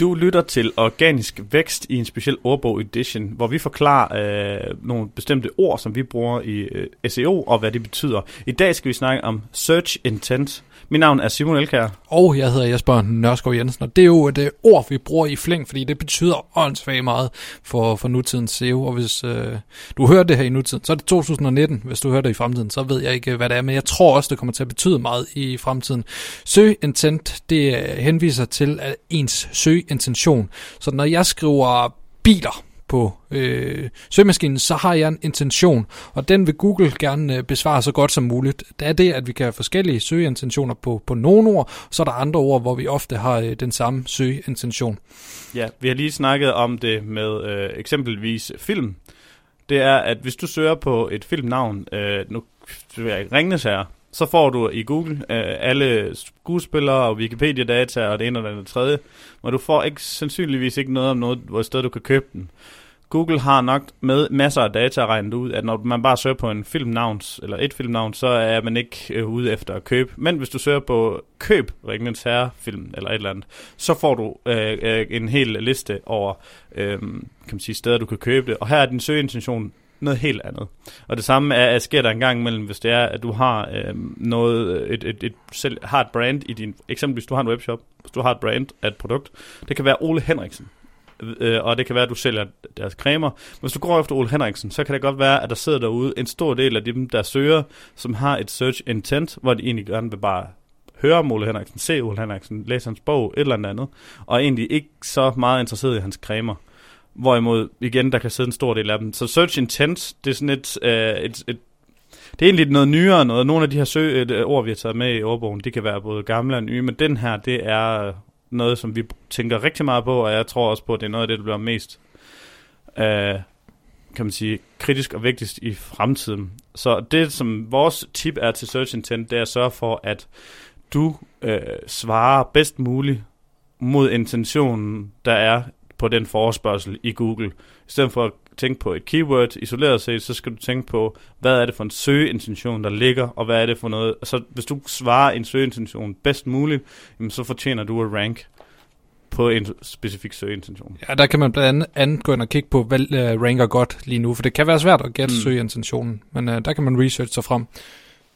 Du lytter til Organisk Vækst i en speciel ordbog edition, hvor vi forklarer øh, nogle bestemte ord, som vi bruger i øh, SEO, og hvad det betyder. I dag skal vi snakke om Search Intent. Mit navn er Simon Elkær. Og jeg hedder Jesper Nørskov Jensen, og det er jo et øh, ord, vi bruger i flæng, fordi det betyder åndssvagt meget for, for nutidens SEO. Og hvis øh, du hører det her i nutiden, så er det 2019. Hvis du hører det i fremtiden, så ved jeg ikke, øh, hvad det er, men jeg tror også, det kommer til at betyde meget i fremtiden. Søg intent, det øh, henviser til at ens intention. Så når jeg skriver biler, på øh, søgemaskinen, så har jeg en intention, og den vil Google gerne øh, besvare så godt som muligt. Det er det, at vi kan have forskellige søgeintentioner på, på nogle ord, så er der andre ord, hvor vi ofte har øh, den samme søgeintention. Ja, vi har lige snakket om det med øh, eksempelvis film. Det er, at hvis du søger på et filmnavn, øh, nu vil jeg Ringnes her, så får du i Google øh, alle skuespillere og Wikipedia-data og det ene og det andet tredje, men du får ikke sandsynligvis ikke noget om noget, hvor sted du kan købe den. Google har nok med masser af data regnet ud, at når man bare søger på en filmnavn, eller et filmnavn, så er man ikke øh, ude efter at købe. Men hvis du søger på køb Ringens Herre-film, eller et eller andet, så får du øh, øh, en hel liste over øh, kan man sige, steder, du kan købe det. Og her er din søgeintention noget helt andet. Og det samme er, at sker der en gang imellem, hvis det er, at du har øh, noget, et, et, et, selv, har et brand i din, eksempelvis du har en webshop, hvis du har et brand af et produkt, det kan være Ole Henriksen, øh, og det kan være, at du sælger deres cremer. Hvis du går efter Ole Henriksen, så kan det godt være, at der sidder derude en stor del af dem, der søger, som har et search intent, hvor de egentlig gerne vil bare høre om Ole Henriksen, se Ole Henriksen, læse hans bog, et eller andet, og egentlig ikke så meget interesseret i hans cremer. Hvorimod, igen, der kan sidde en stor del af dem. Så search intent, det er sådan et, øh, et, et det er egentlig noget nyere noget. Nogle af de her sø, øh, et, ord, vi har taget med i ordbogen, det kan være både gamle og nye, men den her, det er noget, som vi tænker rigtig meget på, og jeg tror også på, at det er noget af det, der bliver mest, øh, kan man sige, kritisk og vigtigst i fremtiden. Så det, som vores tip er til Search Intent, det er at sørge for, at du øh, svarer bedst muligt mod intentionen, der er på den forespørgsel i Google. I stedet for at tænke på et keyword isoleret set, så skal du tænke på, hvad er det for en søgeintention, der ligger, og hvad er det for noget. Så hvis du svarer en søgeintention bedst muligt, jamen, så fortjener du at rank på en specifik søgeintention. Ja, der kan man blandt andet, andet gå ind og kigge på, hvad uh, ranker godt lige nu, for det kan være svært at gætte mm. søgeintentionen, men uh, der kan man research sig frem.